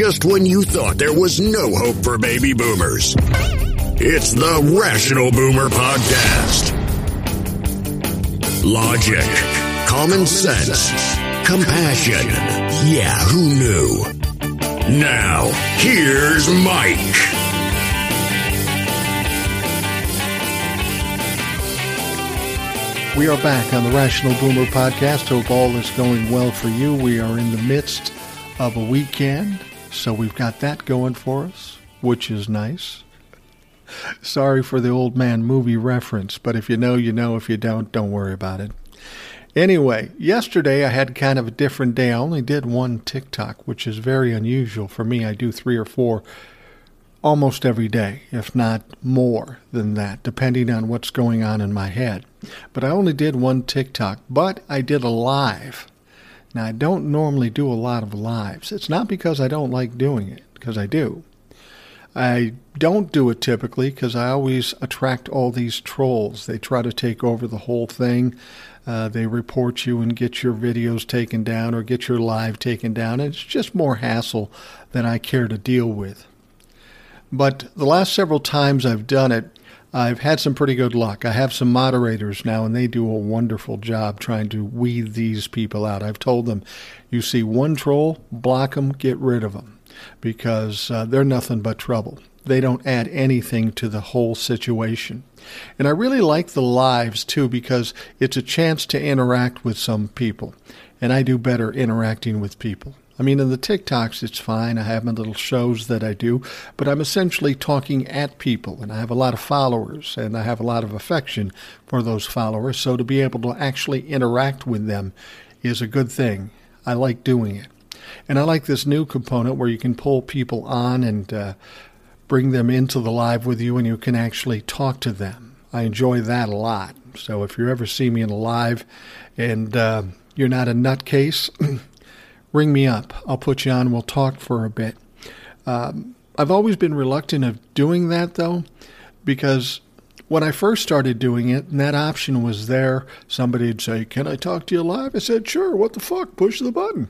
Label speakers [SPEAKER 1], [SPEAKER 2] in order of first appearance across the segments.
[SPEAKER 1] just when you thought there was no hope for baby boomers. It's the Rational Boomer Podcast. Logic, common sense, compassion. Yeah, who knew? Now, here's Mike.
[SPEAKER 2] We are back on the Rational Boomer podcast. Hope all is going well for you. We are in the midst of a weekend, so we've got that going for us, which is nice. Sorry for the old man movie reference, but if you know, you know. If you don't, don't worry about it. Anyway, yesterday I had kind of a different day. I only did one TikTok, which is very unusual for me. I do three or four almost every day, if not more than that, depending on what's going on in my head. But I only did one TikTok, but I did a live. Now, I don't normally do a lot of lives. It's not because I don't like doing it, because I do. I don't do it typically because I always attract all these trolls. They try to take over the whole thing. Uh, they report you and get your videos taken down or get your live taken down. It's just more hassle than I care to deal with. But the last several times I've done it, I've had some pretty good luck. I have some moderators now, and they do a wonderful job trying to weed these people out. I've told them, you see one troll, block them, get rid of them, because uh, they're nothing but trouble. They don't add anything to the whole situation. And I really like the lives too, because it's a chance to interact with some people. And I do better interacting with people. I mean, in the TikToks, it's fine. I have my little shows that I do, but I'm essentially talking at people, and I have a lot of followers, and I have a lot of affection for those followers. So to be able to actually interact with them is a good thing. I like doing it. And I like this new component where you can pull people on and uh, bring them into the live with you, and you can actually talk to them. I enjoy that a lot. So if you ever see me in a live and uh, you're not a nutcase, ring me up. I'll put you on. We'll talk for a bit. Um, I've always been reluctant of doing that though, because when I first started doing it, and that option was there, somebody'd say, "Can I talk to you live?" I said, "Sure." What the fuck? Push the button.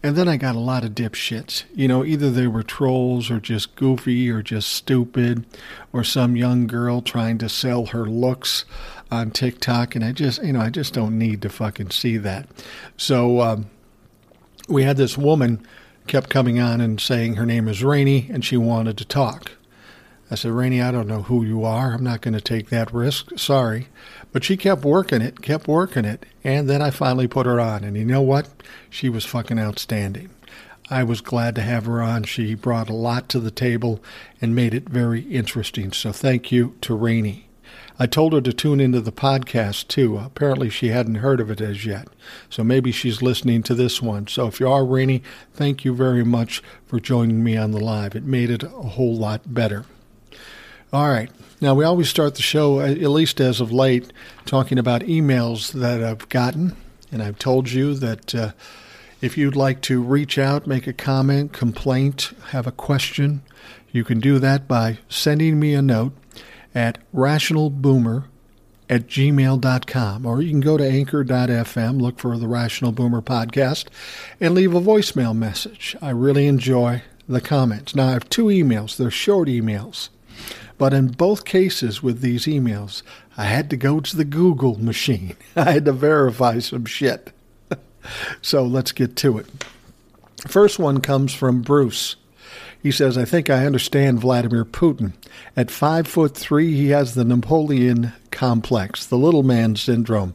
[SPEAKER 2] And then I got a lot of dipshits. You know, either they were trolls or just goofy or just stupid, or some young girl trying to sell her looks on TikTok. And I just, you know, I just don't need to fucking see that. So, um, we had this woman kept coming on and saying her name is Rainey and she wanted to talk. I said, Rainey, I don't know who you are. I'm not going to take that risk. Sorry. But she kept working it, kept working it. And then I finally put her on. And you know what? She was fucking outstanding. I was glad to have her on. She brought a lot to the table and made it very interesting. So thank you to Rainey. I told her to tune into the podcast too. Apparently, she hadn't heard of it as yet. So maybe she's listening to this one. So if you are Rainey, thank you very much for joining me on the live. It made it a whole lot better. All right. Now, we always start the show, at least as of late, talking about emails that I've gotten. And I've told you that uh, if you'd like to reach out, make a comment, complaint, have a question, you can do that by sending me a note at rationalboomer at gmail.com, or you can go to anchor.fm, look for the Rational Boomer podcast, and leave a voicemail message. I really enjoy the comments. Now, I have two emails, they're short emails. But in both cases with these emails, I had to go to the Google machine. I had to verify some shit. so let's get to it. First one comes from Bruce. He says, I think I understand Vladimir Putin. At five foot three, he has the Napoleon complex, the little man syndrome.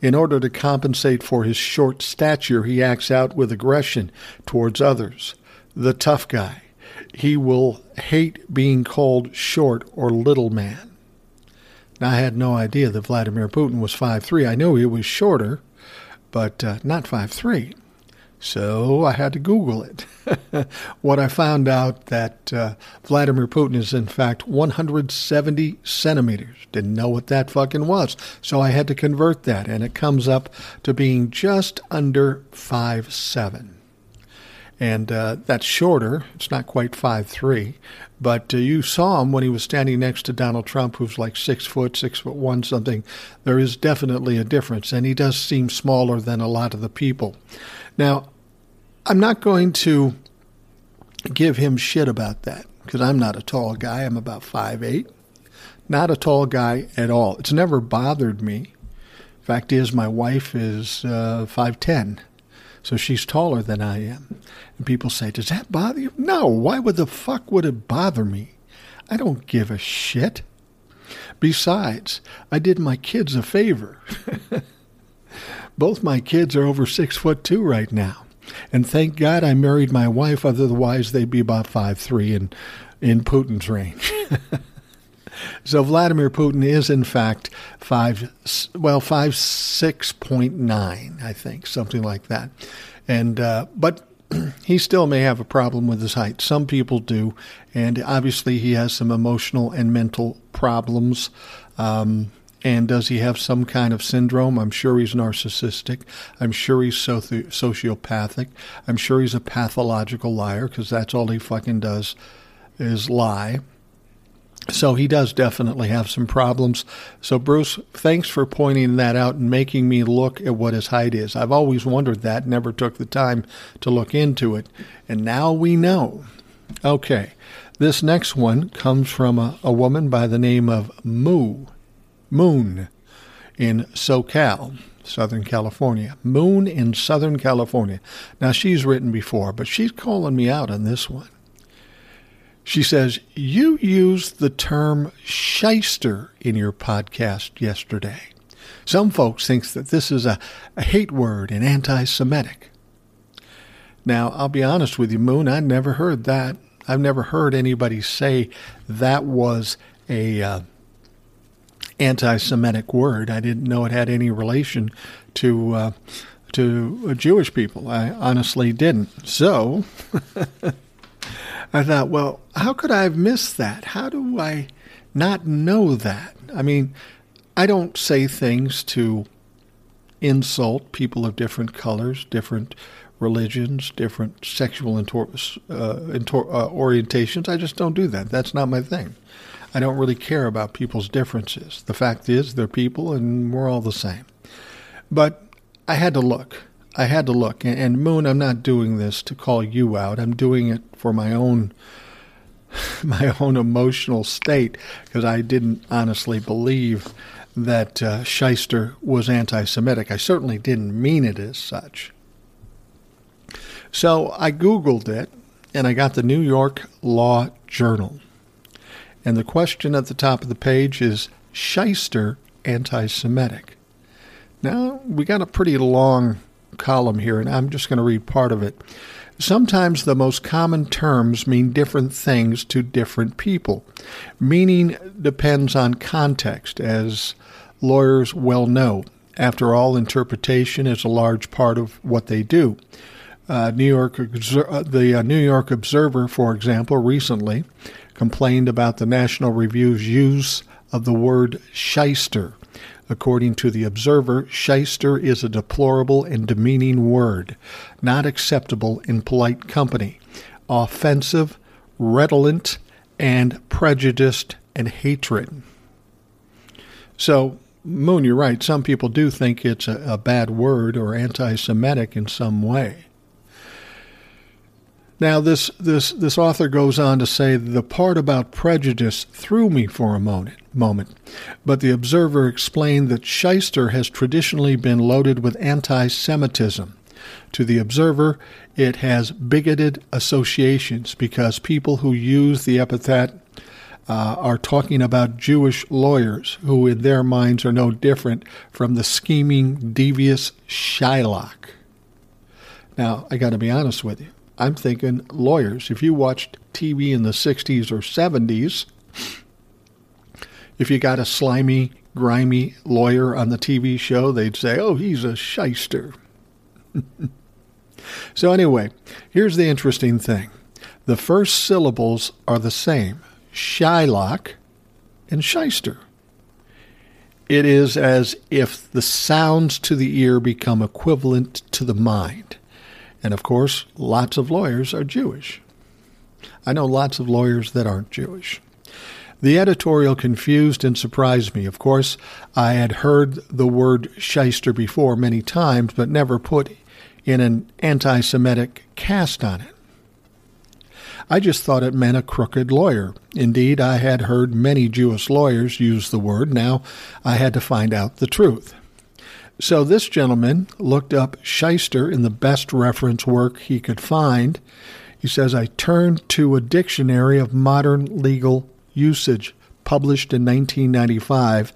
[SPEAKER 2] In order to compensate for his short stature, he acts out with aggression towards others. The tough guy. He will hate being called short or little man. Now, I had no idea that Vladimir Putin was five three. I knew he was shorter, but uh, not five three. So I had to Google it. what I found out that uh, Vladimir Putin is in fact 170 centimeters. Didn't know what that fucking was. So I had to convert that, and it comes up to being just under five seven. And uh, that's shorter. It's not quite five three, but uh, you saw him when he was standing next to Donald Trump, who's like six foot, six foot one something. There is definitely a difference, and he does seem smaller than a lot of the people. Now, I'm not going to give him shit about that because I'm not a tall guy. I'm about five eight. Not a tall guy at all. It's never bothered me. Fact is, my wife is uh, 5'10, so she's taller than I am. And people say, Does that bother you? No, why would the fuck would it bother me? I don't give a shit. Besides, I did my kids a favor. Both my kids are over six foot two right now. And thank God I married my wife, otherwise they'd be about five three and in Putin's range. so Vladimir Putin is in fact five well five six point nine, I think, something like that. And uh, but he still may have a problem with his height. Some people do, and obviously he has some emotional and mental problems. Um, and does he have some kind of syndrome? I'm sure he's narcissistic. I'm sure he's soci- sociopathic. I'm sure he's a pathological liar because that's all he fucking does is lie. So he does definitely have some problems. So, Bruce, thanks for pointing that out and making me look at what his height is. I've always wondered that, never took the time to look into it. And now we know. Okay, this next one comes from a, a woman by the name of Moo, Moon, in SoCal. Southern California. Moon in Southern California. Now, she's written before, but she's calling me out on this one. She says, You used the term shyster in your podcast yesterday. Some folks think that this is a, a hate word and anti Semitic. Now, I'll be honest with you, Moon, I never heard that. I've never heard anybody say that was a uh, anti-Semitic word. I didn't know it had any relation to uh, to Jewish people. I honestly didn't. So I thought, well, how could I have missed that? How do I not know that? I mean, I don't say things to insult people of different colors, different religions, different sexual intor- uh, intor- uh, orientations. I just don't do that. That's not my thing. I don't really care about people's differences. The fact is, they're people and we're all the same. But I had to look. I had to look. And Moon, I'm not doing this to call you out. I'm doing it for my own my own emotional state because I didn't honestly believe that uh, Shyster was anti-Semitic. I certainly didn't mean it as such. So I Googled it and I got the New York Law Journal. And the question at the top of the page is Shyster anti Semitic? Now, we got a pretty long column here, and I'm just going to read part of it. Sometimes the most common terms mean different things to different people. Meaning depends on context, as lawyers well know. After all, interpretation is a large part of what they do. Uh, New York, the uh, New York Observer, for example, recently complained about the National Review's use of the word shyster. According to the Observer, shyster is a deplorable and demeaning word, not acceptable in polite company, offensive, redolent, and prejudiced and hatred. So, Moon, you're right. Some people do think it's a, a bad word or anti Semitic in some way. Now, this, this, this author goes on to say the part about prejudice threw me for a moment, moment, but the observer explained that shyster has traditionally been loaded with anti Semitism. To the observer, it has bigoted associations because people who use the epithet uh, are talking about Jewish lawyers who, in their minds, are no different from the scheming, devious Shylock. Now, I got to be honest with you. I'm thinking lawyers. If you watched TV in the 60s or 70s, if you got a slimy, grimy lawyer on the TV show, they'd say, oh, he's a shyster. so, anyway, here's the interesting thing the first syllables are the same Shylock and shyster. It is as if the sounds to the ear become equivalent to the mind. And of course, lots of lawyers are Jewish. I know lots of lawyers that aren't Jewish. The editorial confused and surprised me. Of course, I had heard the word shyster before many times, but never put in an anti Semitic cast on it. I just thought it meant a crooked lawyer. Indeed, I had heard many Jewish lawyers use the word. Now I had to find out the truth. So this gentleman looked up shyster in the best reference work he could find. He says, I turned to a dictionary of modern legal usage published in 1995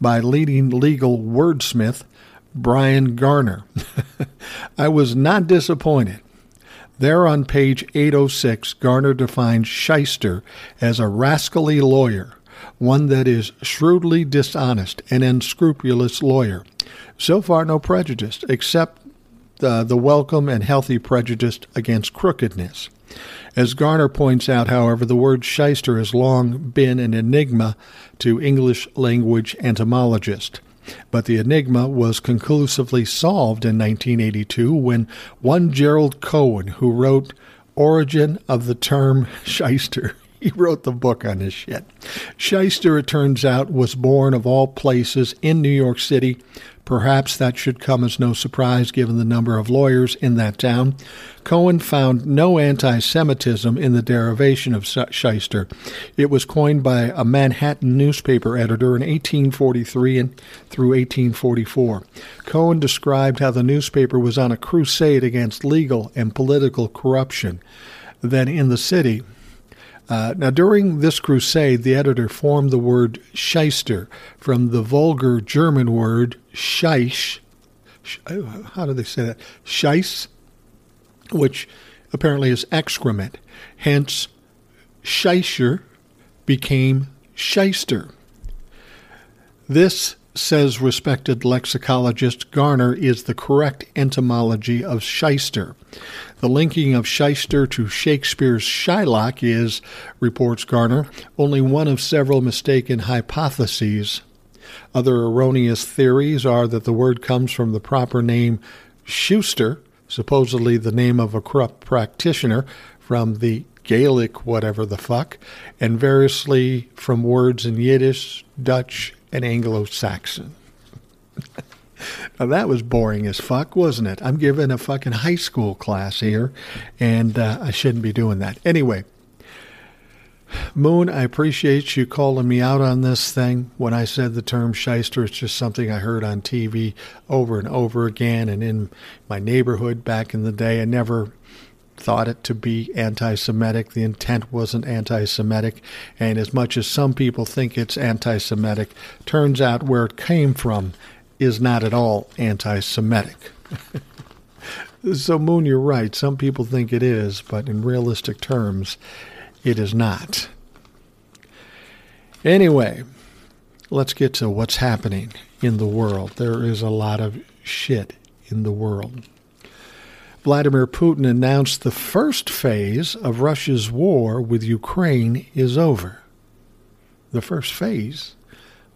[SPEAKER 2] by leading legal wordsmith Brian Garner. I was not disappointed. There on page 806, Garner defines shyster as a rascally lawyer, one that is shrewdly dishonest, an unscrupulous lawyer. So far, no prejudice, except uh, the welcome and healthy prejudice against crookedness. As Garner points out, however, the word shyster has long been an enigma to English language entomologists. But the enigma was conclusively solved in 1982 when one Gerald Cohen, who wrote Origin of the Term Shyster, he wrote the book on this shit. Shyster, it turns out, was born of all places in New York City Perhaps that should come as no surprise given the number of lawyers in that town. Cohen found no anti Semitism in the derivation of shyster. It was coined by a Manhattan newspaper editor in 1843 and through 1844. Cohen described how the newspaper was on a crusade against legal and political corruption. Then in the city, uh, now, during this crusade, the editor formed the word shyster from the vulgar German word scheiß. Uh, how do they say that? Scheiß, which apparently is excrement. Hence, scheischer became shyster. This says respected lexicologist Garner, is the correct etymology of shyster. The linking of shyster to Shakespeare's Shylock is, reports Garner, only one of several mistaken hypotheses. Other erroneous theories are that the word comes from the proper name Schuster, supposedly the name of a corrupt practitioner from the Gaelic whatever the fuck, and variously from words in Yiddish, Dutch, and Anglo Saxon. now that was boring as fuck, wasn't it? I'm giving a fucking high school class here, and uh, I shouldn't be doing that. Anyway, Moon, I appreciate you calling me out on this thing. When I said the term shyster, it's just something I heard on TV over and over again and in my neighborhood back in the day. I never thought it to be anti Semitic. The intent wasn't anti Semitic. And as much as some people think it's anti Semitic, turns out where it came from is not at all anti Semitic. so, Moon, you're right. Some people think it is, but in realistic terms, it is not. Anyway, let's get to what's happening in the world. There is a lot of shit in the world. Vladimir Putin announced the first phase of Russia's war with Ukraine is over. The first phase?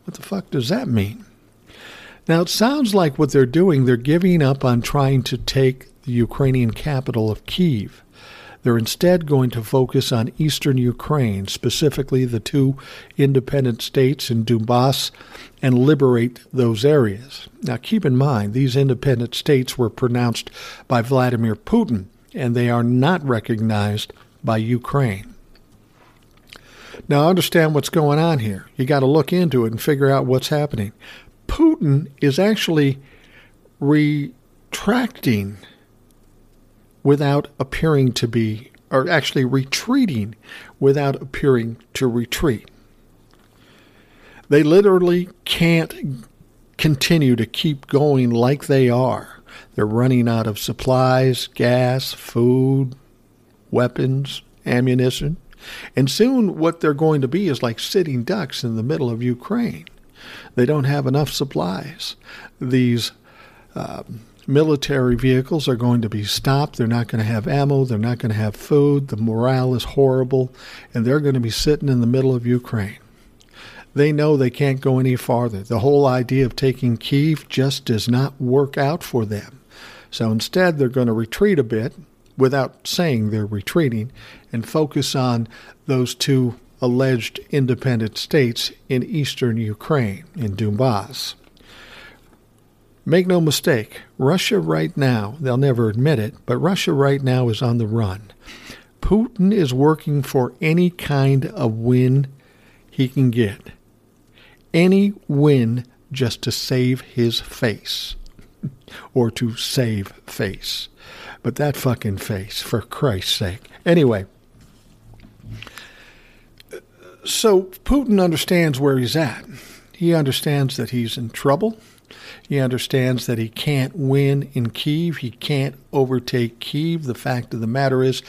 [SPEAKER 2] What the fuck does that mean? Now, it sounds like what they're doing, they're giving up on trying to take the Ukrainian capital of Kiev. They're instead going to focus on eastern Ukraine, specifically the two independent states in Donbass, and liberate those areas. Now, keep in mind, these independent states were pronounced by Vladimir Putin, and they are not recognized by Ukraine. Now, understand what's going on here. You got to look into it and figure out what's happening. Putin is actually retracting without appearing to be, or actually retreating without appearing to retreat. They literally can't continue to keep going like they are. They're running out of supplies, gas, food, weapons, ammunition. And soon what they're going to be is like sitting ducks in the middle of Ukraine. They don't have enough supplies. These um, military vehicles are going to be stopped. They're not going to have ammo. They're not going to have food. The morale is horrible. And they're going to be sitting in the middle of Ukraine. They know they can't go any farther. The whole idea of taking Kiev just does not work out for them. So instead, they're going to retreat a bit without saying they're retreating and focus on those two alleged independent states in eastern Ukraine, in Donbass. Make no mistake, Russia right now, they'll never admit it, but Russia right now is on the run. Putin is working for any kind of win he can get. Any win just to save his face or to save face. But that fucking face, for Christ's sake. Anyway, so Putin understands where he's at. He understands that he's in trouble. He understands that he can't win in Kiev. He can't overtake Kiev. The fact of the matter is,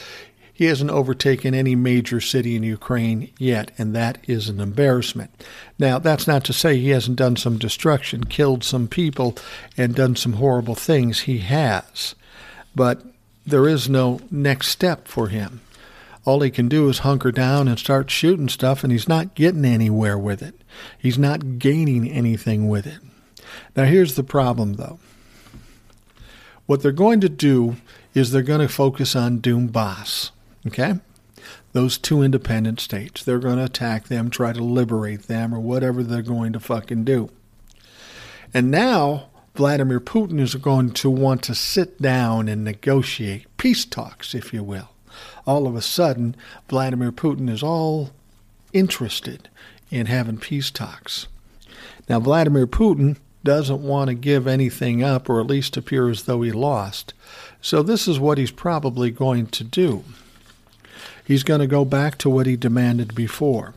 [SPEAKER 2] he hasn't overtaken any major city in Ukraine yet, and that is an embarrassment. Now, that's not to say he hasn't done some destruction, killed some people, and done some horrible things. He has. But there is no next step for him. All he can do is hunker down and start shooting stuff, and he's not getting anywhere with it. He's not gaining anything with it. Now, here's the problem, though. What they're going to do is they're going to focus on Donbass. Okay? Those two independent states. They're going to attack them, try to liberate them, or whatever they're going to fucking do. And now Vladimir Putin is going to want to sit down and negotiate peace talks, if you will. All of a sudden, Vladimir Putin is all interested in having peace talks. Now, Vladimir Putin doesn't want to give anything up, or at least appear as though he lost. So, this is what he's probably going to do he's going to go back to what he demanded before.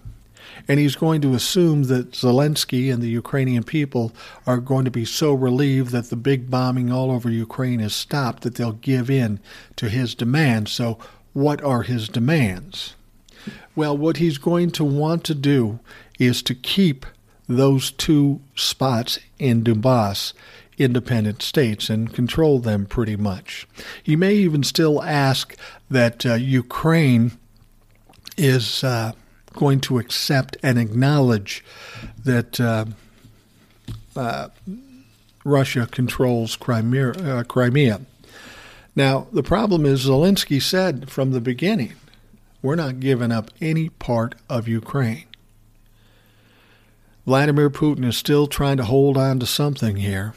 [SPEAKER 2] And he's going to assume that Zelensky and the Ukrainian people are going to be so relieved that the big bombing all over Ukraine is stopped that they'll give in to his demands. So, what are his demands? Well, what he's going to want to do is to keep those two spots in Donbass independent states and control them pretty much. He may even still ask that uh, Ukraine is uh, going to accept and acknowledge that uh, uh, Russia controls Crimea, uh, Crimea. Now, the problem is Zelensky said from the beginning, we're not giving up any part of Ukraine. Vladimir Putin is still trying to hold on to something here.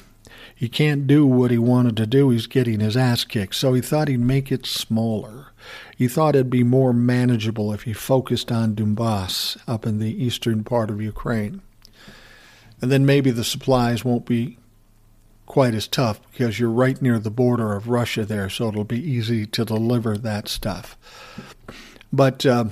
[SPEAKER 2] He can't do what he wanted to do. He's getting his ass kicked. So he thought he'd make it smaller. He thought it'd be more manageable if he focused on Donbass up in the eastern part of Ukraine. And then maybe the supplies won't be quite as tough because you're right near the border of Russia there, so it'll be easy to deliver that stuff. But uh,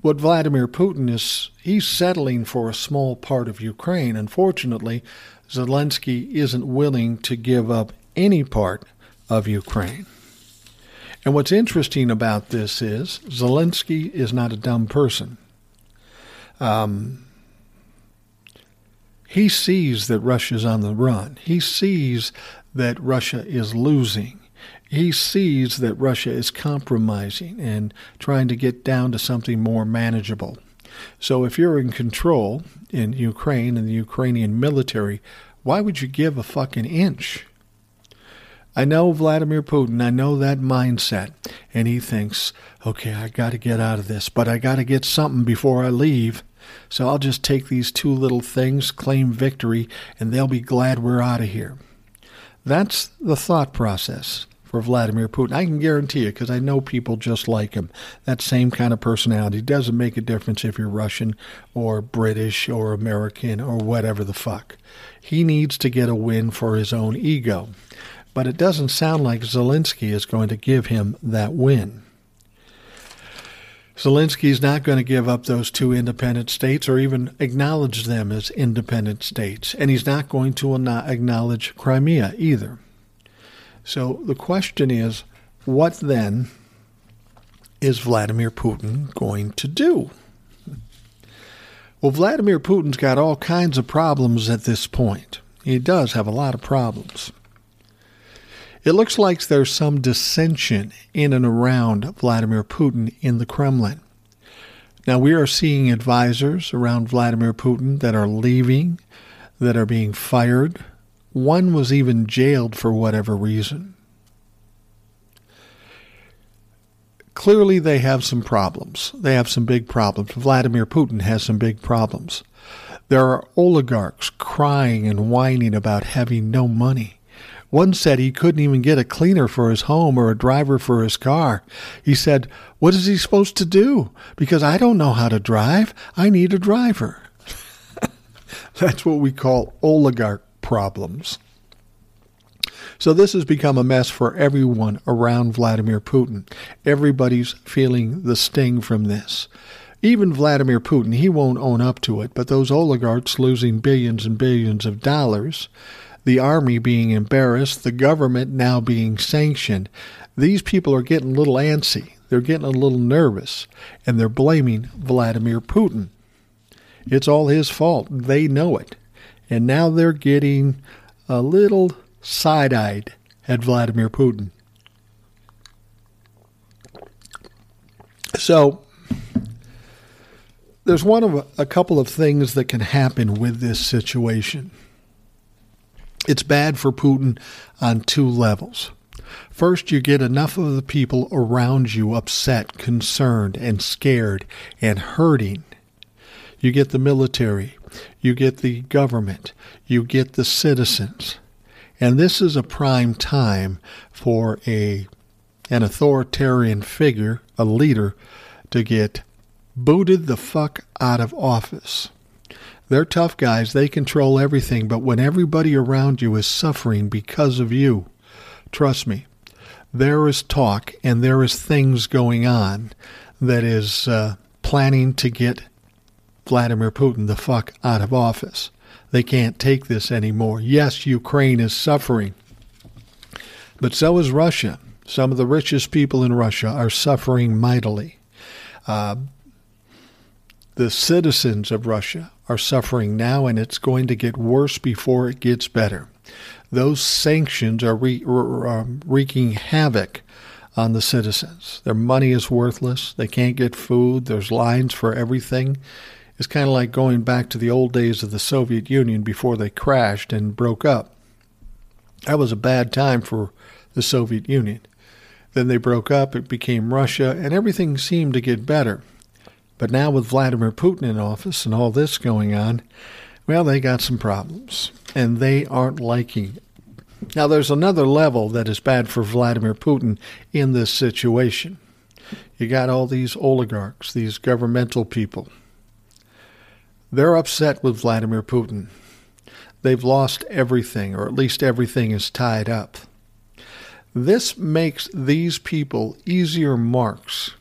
[SPEAKER 2] what Vladimir Putin is, he's settling for a small part of Ukraine. Unfortunately, Zelensky isn't willing to give up any part of Ukraine. And what's interesting about this is Zelensky is not a dumb person. Um, he sees that Russia's on the run. He sees that Russia is losing. He sees that Russia is compromising and trying to get down to something more manageable. So if you're in control in Ukraine and the Ukrainian military, why would you give a fucking inch? I know Vladimir Putin, I know that mindset. And he thinks, okay, I got to get out of this, but I got to get something before I leave. So I'll just take these two little things, claim victory, and they'll be glad we're out of here. That's the thought process for Vladimir Putin. I can guarantee you, because I know people just like him. That same kind of personality doesn't make a difference if you're Russian or British or American or whatever the fuck. He needs to get a win for his own ego but it doesn't sound like Zelensky is going to give him that win. Zelensky is not going to give up those two independent states or even acknowledge them as independent states, and he's not going to acknowledge Crimea either. So the question is what then is Vladimir Putin going to do? Well, Vladimir Putin's got all kinds of problems at this point. He does have a lot of problems. It looks like there's some dissension in and around Vladimir Putin in the Kremlin. Now, we are seeing advisors around Vladimir Putin that are leaving, that are being fired. One was even jailed for whatever reason. Clearly, they have some problems. They have some big problems. Vladimir Putin has some big problems. There are oligarchs crying and whining about having no money One said he couldn't even get a cleaner for his home or a driver for his car. He said, What is he supposed to do? Because I don't know how to drive. I need a driver. That's what we call oligarch problems. So this has become a mess for everyone around Vladimir Putin. Everybody's feeling the sting from this. Even Vladimir Putin, he won't own up to it, but those oligarchs losing billions and billions of dollars, the army being embarrassed, the government now being sanctioned, these people are getting a little antsy. They're getting a little nervous, and they're blaming Vladimir Putin. It's all his fault. They know it. And now they're getting a little side eyed at Vladimir Putin. So there's one of a, a couple of things that can happen with this situation. It's bad for Putin on two levels. First, you get enough of the people around you upset, concerned, and scared and hurting. You get the military, you get the government, you get the citizens. And this is a prime time for a an authoritarian figure, a leader, to get booted the fuck out of office. They're tough guys, they control everything, but when everybody around you is suffering because of you, trust me, there is talk and there is things going on that is uh, planning to get Vladimir Putin the fuck out of office. They can't take this anymore. Yes, Ukraine is suffering, but so is Russia. Some of the richest people in Russia are suffering mightily. Uh, the citizens of Russia are suffering now, and it's going to get worse before it gets better. Those sanctions are re- um, wreaking havoc on the citizens. Their money is worthless. They can't get food. There's lines for everything. It's kind of like going back to the old days of the Soviet Union before they crashed and broke up. That was a bad time for the Soviet Union. Then they broke up, it became Russia, and everything seemed to get better. But now with Vladimir Putin in office and all this going on, well, they got some problems, and they aren't liking it. Now, there's another level that is bad for Vladimir Putin in this situation. You got all these oligarchs, these governmental people. They're upset with Vladimir Putin. They've lost everything, or at least everything is tied up. This makes these people easier marks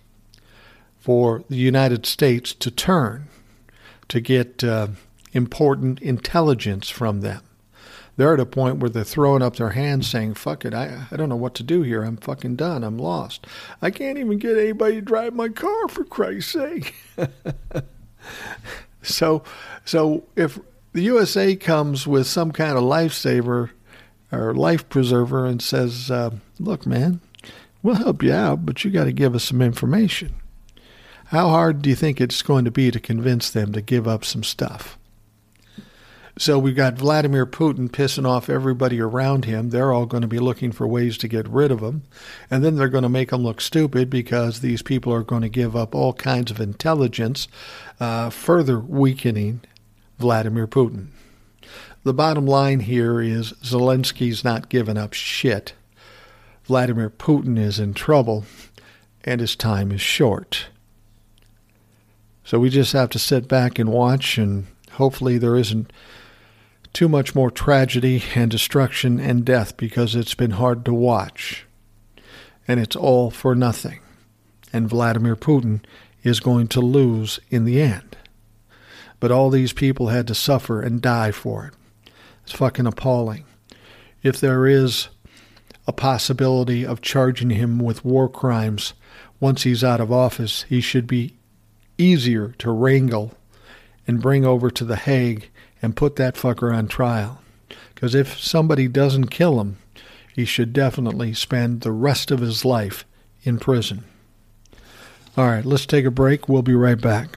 [SPEAKER 2] for the United States to turn to get uh, important intelligence from them. They're at a point where they're throwing up their hands saying, fuck it, I, I don't know what to do here. I'm fucking done. I'm lost. I can't even get anybody to drive my car, for Christ's sake. so, so if the USA comes with some kind of lifesaver or life preserver and says, uh, look, man, we'll help you out, but you got to give us some information. How hard do you think it's going to be to convince them to give up some stuff? So we've got Vladimir Putin pissing off everybody around him. They're all going to be looking for ways to get rid of him. And then they're going to make him look stupid because these people are going to give up all kinds of intelligence, uh, further weakening Vladimir Putin. The bottom line here is Zelensky's not giving up shit. Vladimir Putin is in trouble, and his time is short. So we just have to sit back and watch, and hopefully there isn't too much more tragedy and destruction and death because it's been hard to watch. And it's all for nothing. And Vladimir Putin is going to lose in the end. But all these people had to suffer and die for it. It's fucking appalling. If there is a possibility of charging him with war crimes once he's out of office, he should be easier to wrangle and bring over to The Hague and put that fucker on trial. Because if somebody doesn't kill him, he should definitely spend the rest of his life in prison. All right, let's take a break. We'll be right back.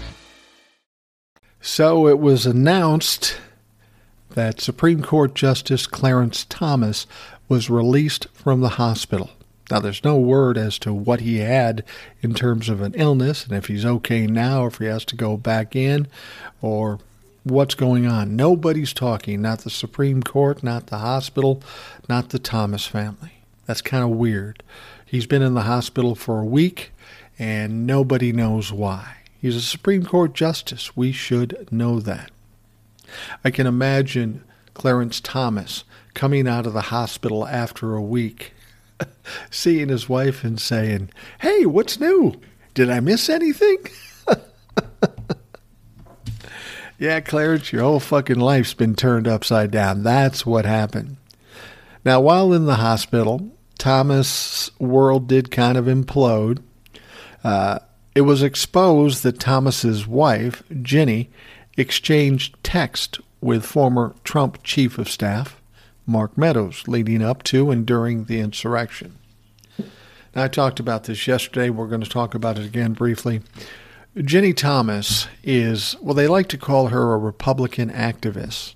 [SPEAKER 2] So it was announced that Supreme Court Justice Clarence Thomas was released from the hospital. Now, there's no word as to what he had in terms of an illness and if he's okay now, if he has to go back in, or what's going on. Nobody's talking, not the Supreme Court, not the hospital, not the Thomas family. That's kind of weird. He's been in the hospital for a week, and nobody knows why. He's a Supreme Court justice. We should know that. I can imagine Clarence Thomas coming out of the hospital after a week, seeing his wife and saying, Hey, what's new? Did I miss anything? yeah, Clarence, your whole fucking life's been turned upside down. That's what happened. Now, while in the hospital, Thomas' world did kind of implode. Uh, it was exposed that Thomas's wife, Ginni, exchanged text with former Trump chief of staff, Mark Meadows, leading up to and during the insurrection. Now, I talked about this yesterday. We're going to talk about it again briefly. Jenny Thomas is, well, they like to call her a Republican activist.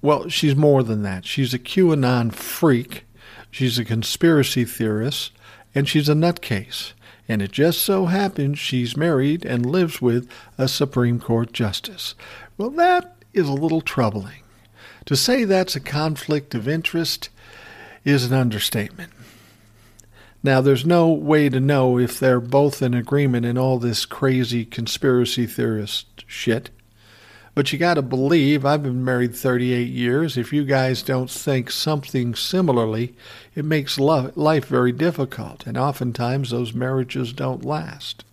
[SPEAKER 2] Well, she's more than that. She's a QAnon freak, she's a conspiracy theorist, and she's a nutcase and it just so happens she's married and lives with a Supreme Court justice. Well, that is a little troubling. To say that's a conflict of interest is an understatement. Now, there's no way to know if they're both in agreement in all this crazy conspiracy theorist shit. But you got to believe, I've been married 38 years. If you guys don't think something similarly, it makes life very difficult. And oftentimes those marriages don't last.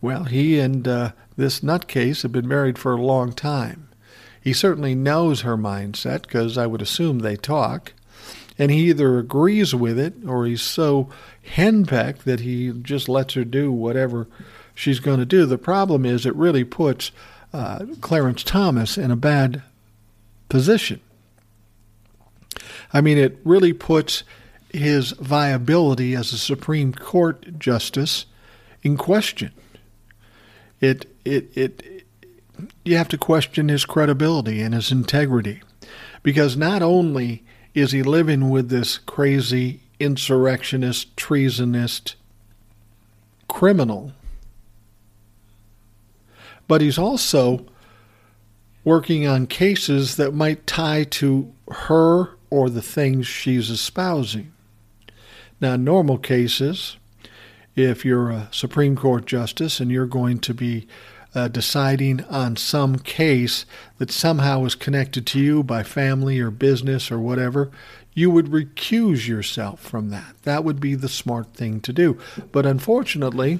[SPEAKER 2] Well, he and uh, this nutcase have been married for a long time. He certainly knows her mindset because I would assume they talk. And he either agrees with it or he's so henpecked that he just lets her do whatever she's going to do. The problem is it really puts uh, Clarence Thomas in a bad position. I mean, it really puts his viability as a Supreme Court justice in question. It, it, it, you have to question his credibility and his integrity because not only is he living with this crazy insurrectionist, treasonist criminal but he's also working on cases that might tie to her or the things she's espousing. Now, in normal cases, if you're a Supreme Court justice and you're going to be uh, deciding on some case that somehow is connected to you by family or business or whatever, you would recuse yourself from that. That would be the smart thing to do. But unfortunately,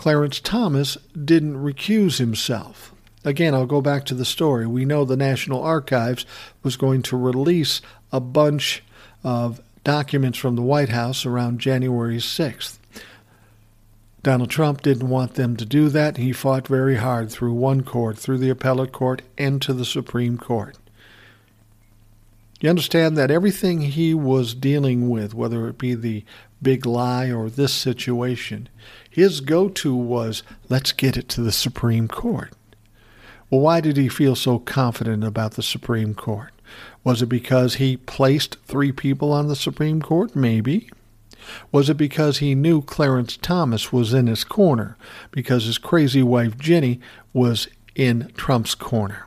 [SPEAKER 2] Clarence Thomas didn't recuse himself. Again, I'll go back to the story. We know the National Archives was going to release a bunch of documents from the White House around January 6th. Donald Trump didn't want them to do that. He fought very hard through one court, through the appellate court, and to the Supreme Court. You understand that everything he was dealing with, whether it be the big lie or this situation, his go to was, let's get it to the Supreme Court. Well, why did he feel so confident about the Supreme Court? Was it because he placed three people on the Supreme Court? Maybe. Was it because he knew Clarence Thomas was in his corner, because his crazy wife Ginni was in Trump's corner?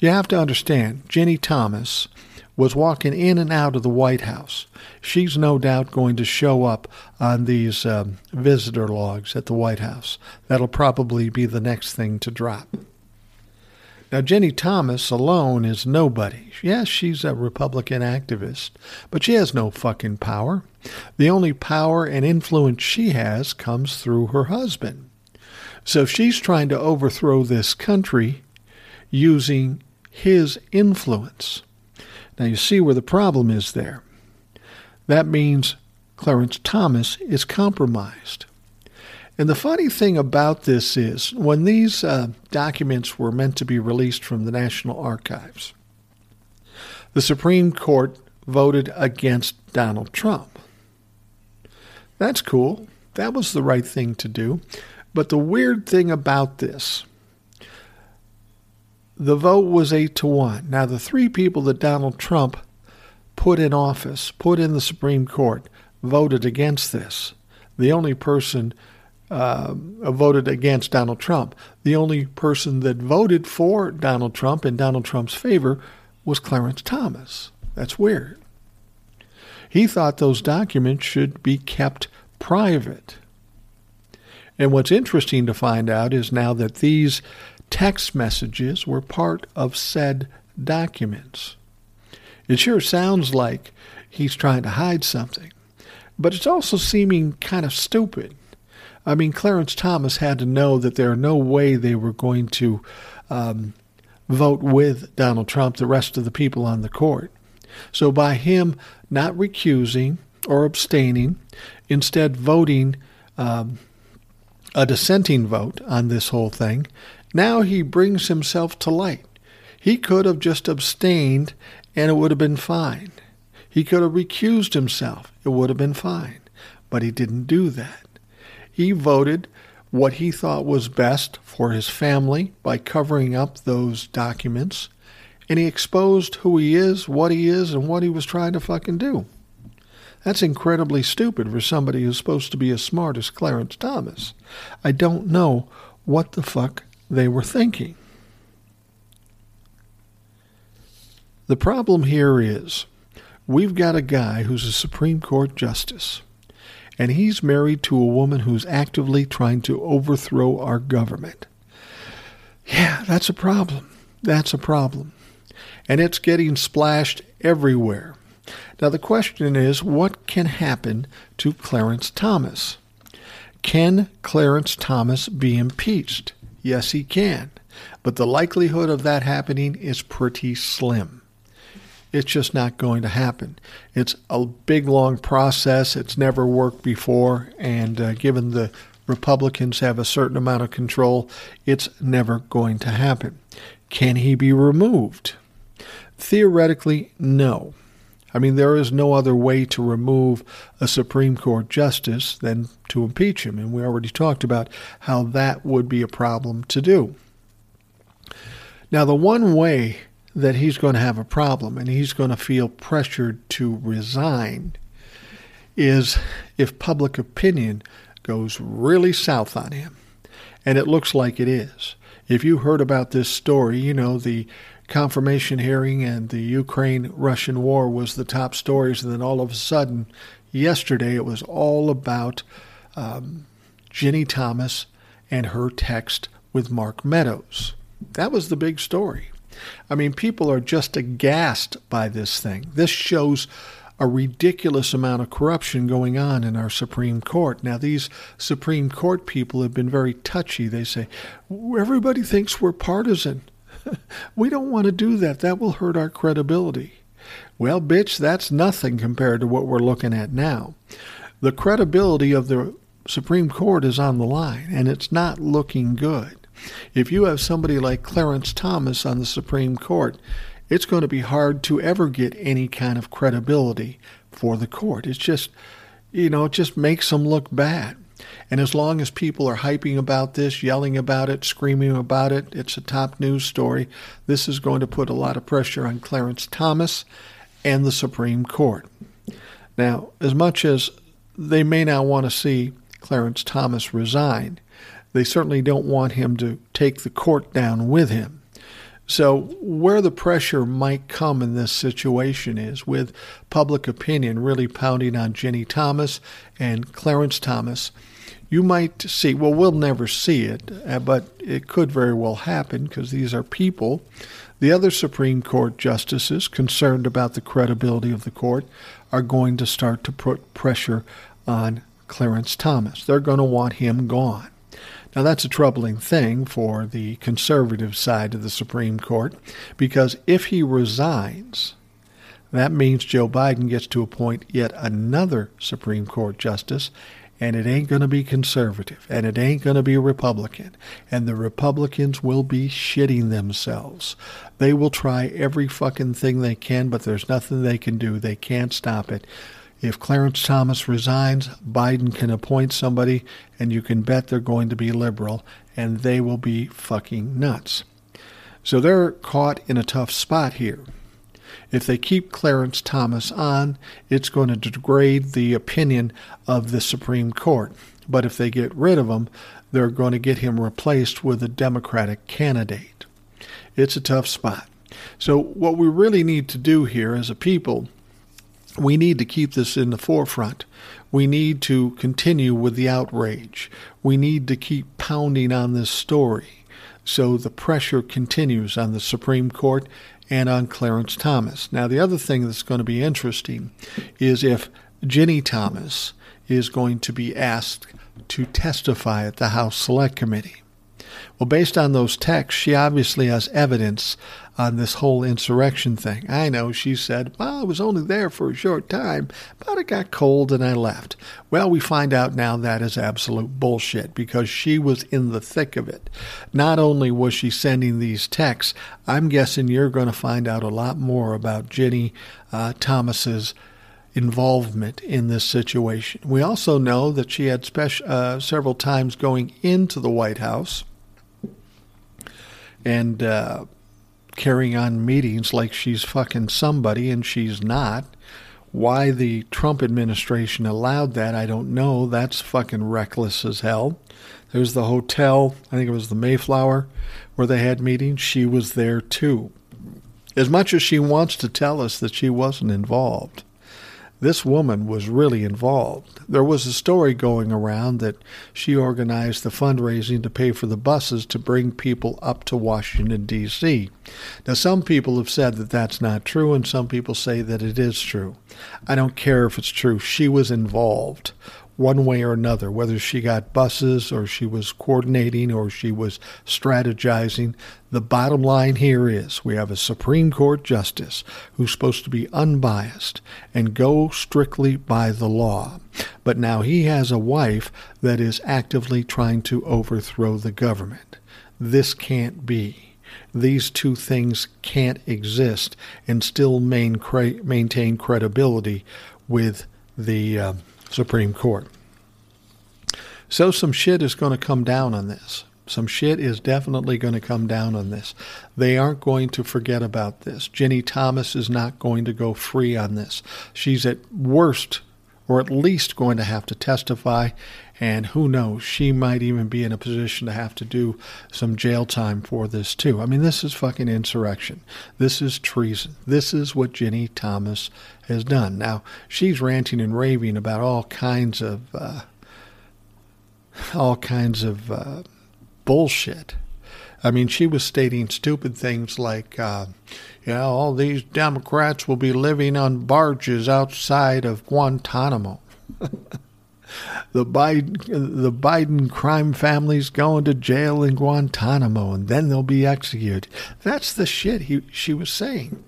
[SPEAKER 2] You have to understand, Ginni Thomas was walking in and out of the White House. She's no doubt going to show up on these um, visitor logs at the White House. That'll probably be the next thing to drop. Now, Jenny Thomas alone is nobody. Yes, she's a Republican activist, but she has no fucking power. The only power and influence she has comes through her husband. So she's trying to overthrow this country using his influence. Now you see where the problem is there. That means Clarence Thomas is compromised. And the funny thing about this is when these uh, documents were meant to be released from the National Archives, the Supreme Court voted against Donald Trump. That's cool. That was the right thing to do. But the weird thing about this, the vote was eight to one. Now, the three people that Donald Trump put in office, put in the Supreme Court, voted against this. The only person uh, voted against Donald Trump. The only person that voted for Donald Trump in Donald Trump's favor was Clarence Thomas. That's weird. He thought those documents should be kept private. And what's interesting to find out is now that these text messages were part of said documents. It sure sounds like he's trying to hide something, but it's also seeming kind of stupid. I mean, Clarence Thomas had to know that there are no way they were going to um, vote with Donald Trump, the rest of the people on the court. So by him not recusing or abstaining, instead voting um, a dissenting vote on this whole thing, now he brings himself to light. He could have just abstained and it would have been fine. He could have recused himself. It would have been fine. But he didn't do that. He voted what he thought was best for his family by covering up those documents, and he exposed who he is, what he is, and what he was trying to fucking do. That's incredibly stupid for somebody who's supposed to be as smart as Clarence Thomas. I don't know what the fuck they were thinking. The problem here is we've got a guy who's a Supreme Court justice and he's married to a woman who's actively trying to overthrow our government. Yeah, that's a problem. That's a problem. And it's getting splashed everywhere. Now, the question is what can happen to Clarence Thomas? Can Clarence Thomas be impeached? Yes, he can. But the likelihood of that happening is pretty slim. It's just not going to happen. It's a big, long process. It's never worked before. And uh, given the Republicans have a certain amount of control, it's never going to happen. Can he be removed? Theoretically, no. I mean, there is no other way to remove a Supreme Court justice than to impeach him. And we already talked about how that would be a problem to do. Now, the one way that he's going to have a problem and he's going to feel pressured to resign is if public opinion goes really south on him. And it looks like it is. If you heard about this story, you know, the confirmation hearing and the Ukraine Russian war was the top stories. And then all of a sudden, yesterday, it was all about um, Ginni Thomas and her text with Mark Meadows. That was the big story. I mean, people are just aghast by this thing. This shows a ridiculous amount of corruption going on in our Supreme Court. Now, these Supreme Court people have been very touchy. They say, everybody thinks we're partisan. we don't want to do that. That will hurt our credibility. Well, bitch, that's nothing compared to what we're looking at now. The credibility of the Supreme Court is on the line, and it's not looking good. If you have somebody like Clarence Thomas on the Supreme Court, it's going to be hard to ever get any kind of credibility for the court. It's just, you know, it just makes them look bad. And as long as people are hyping about this, yelling about it, screaming about it, it's a top news story. This is going to put a lot of pressure on Clarence Thomas and the Supreme Court. Now, as much as they may not want to see Clarence Thomas resign, they certainly don't want him to take the court down with him. So, where the pressure might come in this situation is with public opinion really pounding on Ginni Thomas and Clarence Thomas. You might see, well, we'll never see it, uh, but it could very well happen because these are people. The other Supreme Court justices concerned about the credibility of the court are going to start to put pressure on Clarence Thomas. They're going to want him gone. Now, that's a troubling thing for the conservative side of the Supreme Court because if he resigns, That means Joe Biden gets to appoint yet another Supreme Court justice, and it ain't going to be conservative, and it ain't going to be Republican, and the Republicans will be shitting themselves. They will try every fucking thing they can, but there's nothing they can do. They can't stop it. If Clarence Thomas resigns, Biden can appoint somebody, and you can bet they're going to be liberal, and they will be fucking nuts. So they're caught in a tough spot here. If they keep Clarence Thomas on, it's going to degrade the opinion of the Supreme Court. But if they get rid of him, they're going to get him replaced with a Democratic candidate. It's a tough spot. So, what we really need to do here as a people, we need to keep this in the forefront. We need to continue with the outrage. We need to keep pounding on this story so the pressure continues on the Supreme Court and on Clarence Thomas. Now, the other thing that's going to be interesting is if Ginni Thomas is going to be asked to testify at the House Select Committee. Well, based on those texts, she obviously has evidence on this whole insurrection thing. I know she said, Well, I was only there for a short time, but it got cold and I left. Well, we find out now that is absolute bullshit because she was in the thick of it. Not only was she sending these texts, I'm guessing you're going to find out a lot more about Ginni uh, Thomas's involvement in this situation. We also know that she had special, uh, several times going into the White House and uh, carrying on meetings like she's fucking somebody and she's not. Why the Trump administration allowed that, I don't know. That's fucking reckless as hell. There's the hotel, I think it was the Mayflower, where they had meetings. She was there too. As much as she wants to tell us that she wasn't involved, this woman was really involved. There was a story going around that she organized the fundraising to pay for the buses to bring people up to Washington, D.C. Now, some people have said that that's not true, and some people say that it is true. I don't care if it's true. She was involved one way or another, whether she got buses or she was coordinating or she was strategizing. The bottom line here is we have a Supreme Court justice who's supposed to be unbiased and go strictly by the law. But now he has a wife that is actively trying to overthrow the government. This can't be. These two things can't exist and still maintain credibility with the. Uh, Supreme Court. So some shit is going to come down on this. Some shit is definitely going to come down on this. They aren't going to forget about this. Ginni Thomas is not going to go free on this. She's at worst, or at least going to have to testify, and who knows, she might even be in a position to have to do some jail time for this too. I mean, this is fucking insurrection. This is treason. This is what Ginni Thomas has done. Now, she's ranting and raving about all kinds of uh, all kinds of uh, bullshit. I mean, she was stating stupid things like, uh, you know, all these Democrats will be living on barges outside of Guantanamo. the Biden the Biden crime family's going to jail in Guantanamo and then they'll be executed. That's the shit he she was saying.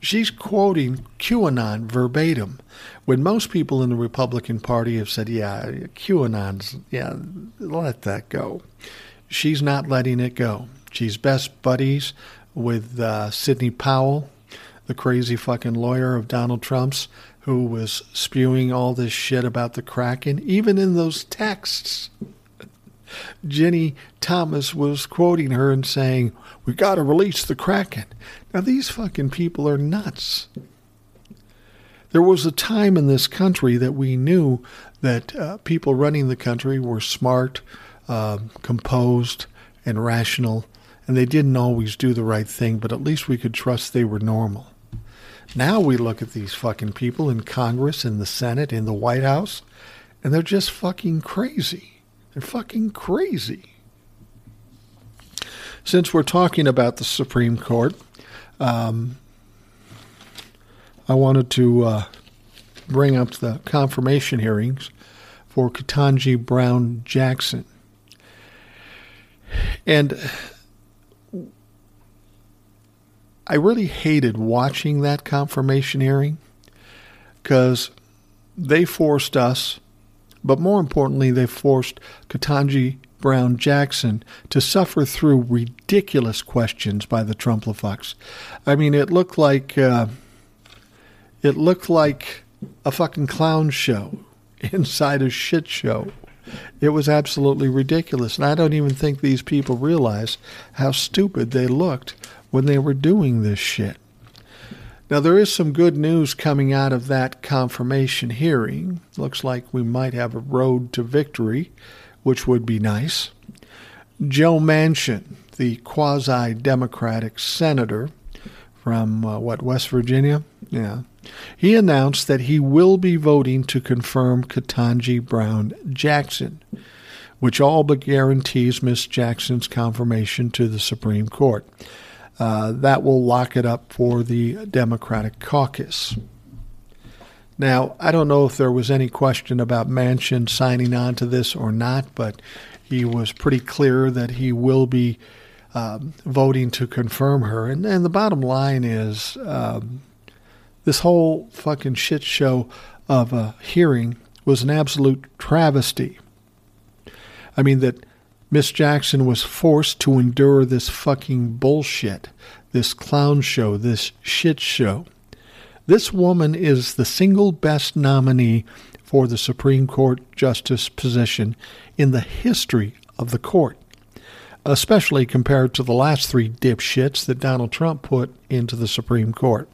[SPEAKER 2] She's quoting QAnon verbatim. When most people in the Republican Party have said, yeah, QAnon's, yeah, let that go. She's not letting it go. She's best buddies with uh, Sidney Powell, the crazy fucking lawyer of Donald Trump's, who was spewing all this shit about the Kraken, even in those texts. Ginni Thomas was quoting her and saying, We got to release the Kraken. Now, these fucking people are nuts. There was a time in this country that we knew that uh, people running the country were smart, uh, composed, and rational, and they didn't always do the right thing, but at least we could trust they were normal. Now we look at these fucking people in Congress, in the Senate, in the White House, and they're just fucking crazy. They're fucking crazy. Since we're talking about the Supreme Court, um, I wanted to uh, bring up the confirmation hearings for Ketanji Brown Jackson. And I really hated watching that confirmation hearing because they forced us, but more importantly, they forced Ketanji Brown Jackson to suffer through ridiculous questions by the Trumplafucks. I mean, it looked like uh, it looked like a fucking clown show inside a shit show. It was absolutely ridiculous, and I don't even think these people realize how stupid they looked when they were doing this shit. Now, there is some good news coming out of that confirmation hearing. Looks like we might have a road to victory, which would be nice. Joe Manchin, the quasi Democratic senator from, uh, what, West Virginia? Yeah. He announced that he will be voting to confirm Ketanji Brown Jackson, which all but guarantees Miss Jackson's confirmation to the Supreme Court. Uh, that will lock it up for the Democratic caucus. Now, I don't know if there was any question about Manchin signing on to this or not, but he was pretty clear that he will be um, voting to confirm her. And, and, the bottom line is um, this whole fucking shit show of a hearing was an absolute travesty. I mean, that Miss Jackson was forced to endure this fucking bullshit, this clown show, this shit show. This woman is the single best nominee for the Supreme Court justice position in the history of the court, especially compared to the last three dipshits that Donald Trump put into the Supreme Court.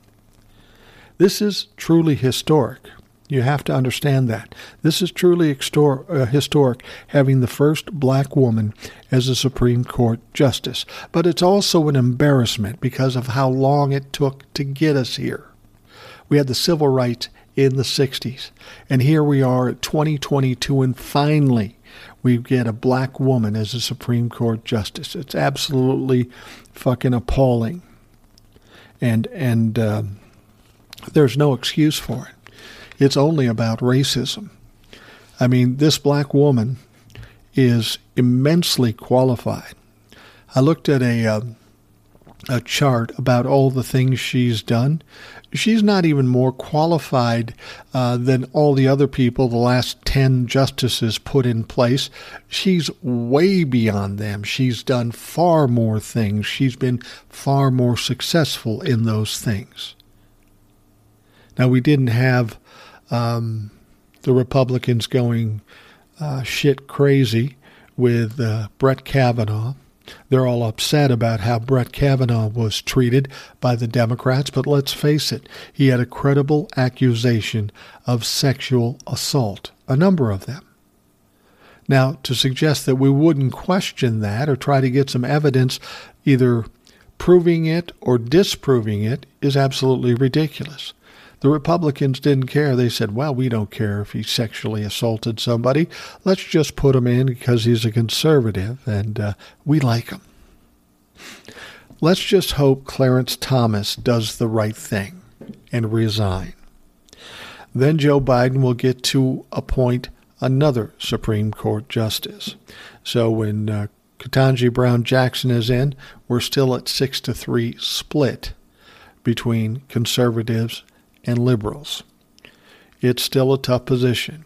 [SPEAKER 2] This is truly historic. You have to understand that. This is truly extor- uh, historic, having the first black woman as a Supreme Court justice. But it's also an embarrassment because of how long it took to get us here. We had the civil rights in the 60s, and here we are at 2022, and finally we get a black woman as a Supreme Court justice. It's absolutely fucking appalling. And, and, uh, there's no excuse for it. It's only about racism. I mean, this black woman is immensely qualified. I looked at a uh, a chart about all the things she's done. She's not even more qualified uh, than all the other people the last 10 justices put in place. She's way beyond them. She's done far more things. She's been far more successful in those things. Now, we didn't have um, the Republicans going uh, shit crazy with uh, Brett Kavanaugh. They're all upset about how Brett Kavanaugh was treated by the Democrats, but let's face it, he had a credible accusation of sexual assault, a number of them. Now, to suggest that we wouldn't question that or try to get some evidence either proving it or disproving it is absolutely ridiculous. The Republicans didn't care. They said, well, we don't care if he sexually assaulted somebody. Let's just put him in because he's a conservative and uh, we like him. Let's just hope Clarence Thomas does the right thing and resign. Then Joe Biden will get to appoint another Supreme Court justice. So when uh, Ketanji Brown Jackson is in, we're still at six to three split between conservatives and liberals. It's still a tough position.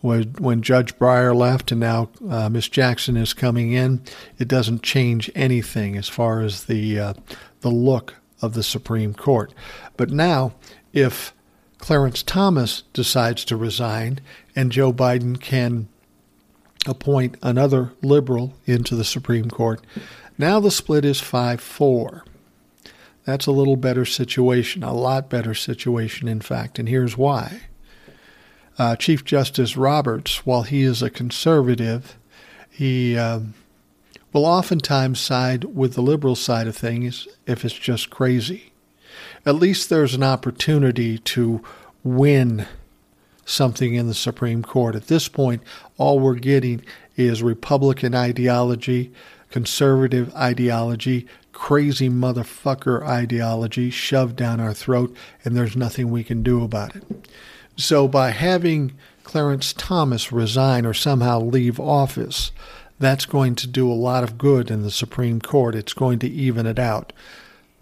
[SPEAKER 2] When, Judge Breyer left and now uh, Miss Jackson is coming in, it doesn't change anything as far as the uh, the look of the Supreme Court. But now, if Clarence Thomas decides to resign and Joe Biden can appoint another liberal into the Supreme Court, now the split is 5 4. That's a little better situation, a lot better situation, in fact, and here's why. Uh, Chief Justice Roberts, while he is a conservative, he um, will oftentimes side with the liberal side of things if it's just crazy. At least there's an opportunity to win something in the Supreme Court. At this point, all we're getting is Republican ideology, conservative ideology, crazy motherfucker ideology shoved down our throat, and there's nothing we can do about it. So, by having Clarence Thomas resign or somehow leave office, that's going to do a lot of good in the Supreme Court. It's going to even it out.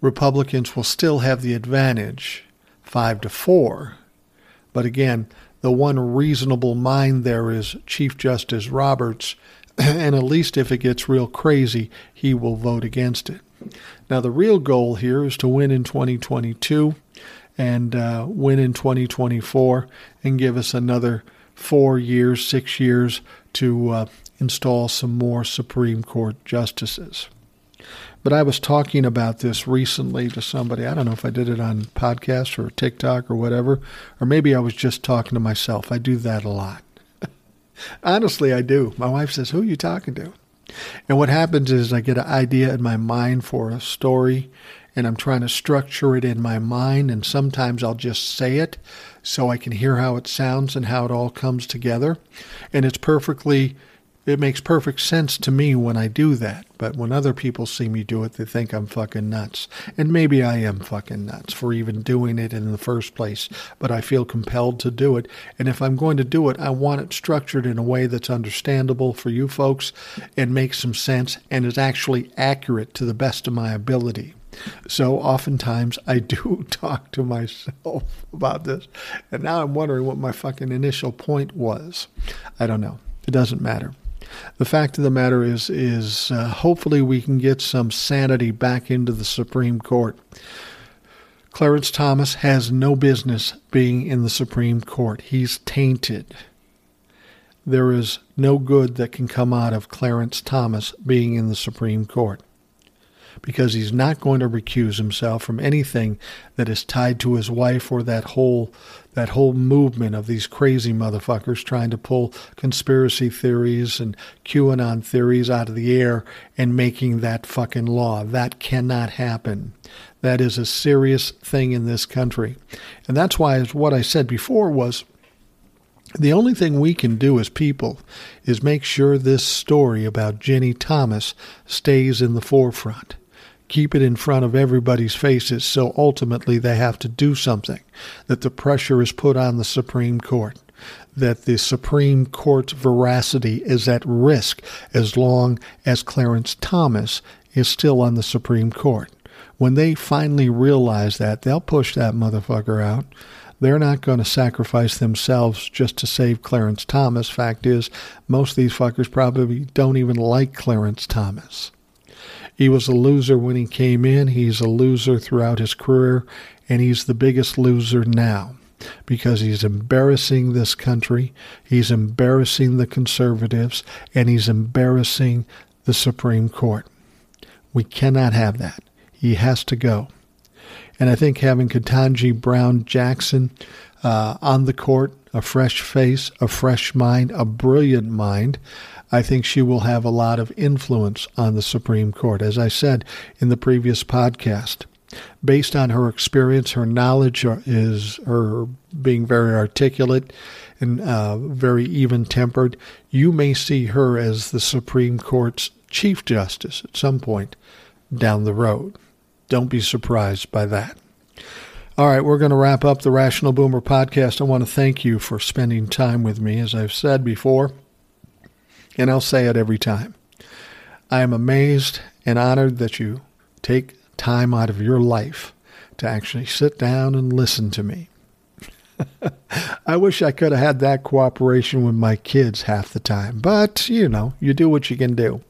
[SPEAKER 2] Republicans will still have the advantage, five to four. But again, the one reasonable mind there is Chief Justice Roberts, and at least if it gets real crazy, he will vote against it. Now, the real goal here is to win in 2022 and uh, win in 2024 and give us another four years, six years to uh, install some more Supreme Court justices. But I was talking about this recently to somebody. I don't know if I did it on podcast or TikTok or whatever, or maybe I was just talking to myself. I do that a lot. Honestly, I do. My wife says, Who are you talking to? And what happens is I get an idea in my mind for a story and I'm trying to structure it in my mind. And sometimes I'll just say it so I can hear how it sounds and how it all comes together. And it's perfectly it makes perfect sense to me when I do that, but when other people see me do it, they think I'm fucking nuts. And maybe I am fucking nuts for even doing it in the first place, but I feel compelled to do it. And if I'm going to do it, I want it structured in a way that's understandable for you folks and makes some sense and is actually accurate to the best of my ability. So oftentimes I do talk to myself about this. And now I'm wondering what my fucking initial point was. I don't know. It doesn't matter. The fact of the matter is, is uh, hopefully we can get some sanity back into the Supreme Court. Clarence Thomas has no business being in the Supreme Court. He's tainted. There is no good that can come out of Clarence Thomas being in the Supreme Court because he's not going to recuse himself from anything that is tied to his wife or that whole that whole movement of these crazy motherfuckers trying to pull conspiracy theories and QAnon theories out of the air and making that fucking law. That cannot happen. That is a serious thing in this country. And that's why what I said before was the only thing we can do as people is make sure this story about Ginni Thomas stays in the forefront keep it in front of everybody's faces so ultimately they have to do something, that the pressure is put on the Supreme Court, that the Supreme Court's veracity is at risk as long as Clarence Thomas is still on the Supreme Court. When they finally realize that, they'll push that motherfucker out. They're not going to sacrifice themselves just to save Clarence Thomas. Fact is, most of these fuckers probably don't even like Clarence Thomas. He was a loser when he came in. He's a loser throughout his career, and he's the biggest loser now because he's embarrassing this country, he's embarrassing the conservatives, and he's embarrassing the Supreme Court. We cannot have that. He has to go. And I think having Ketanji Brown Jackson uh, on the court, a fresh face, a fresh mind, a brilliant mind, I think she will have a lot of influence on the Supreme Court. As I said in the previous podcast, based on her experience, her knowledge is her being very articulate and uh, very even tempered. You may see her as the Supreme Court's Chief Justice at some point down the road. Don't be surprised by that. All right, we're going to wrap up the Rational Boomer podcast. I want to thank you for spending time with me. As I've said before, and I'll say it every time. I am amazed and honored that you take time out of your life to actually sit down and listen to me. I wish I could have had that cooperation with my kids half the time, but you know, you do what you can do.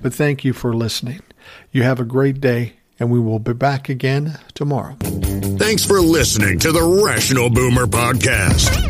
[SPEAKER 2] But thank you for listening. You have a great day, and we will be back again tomorrow.
[SPEAKER 1] Thanks for listening to the Rational Boomer Podcast.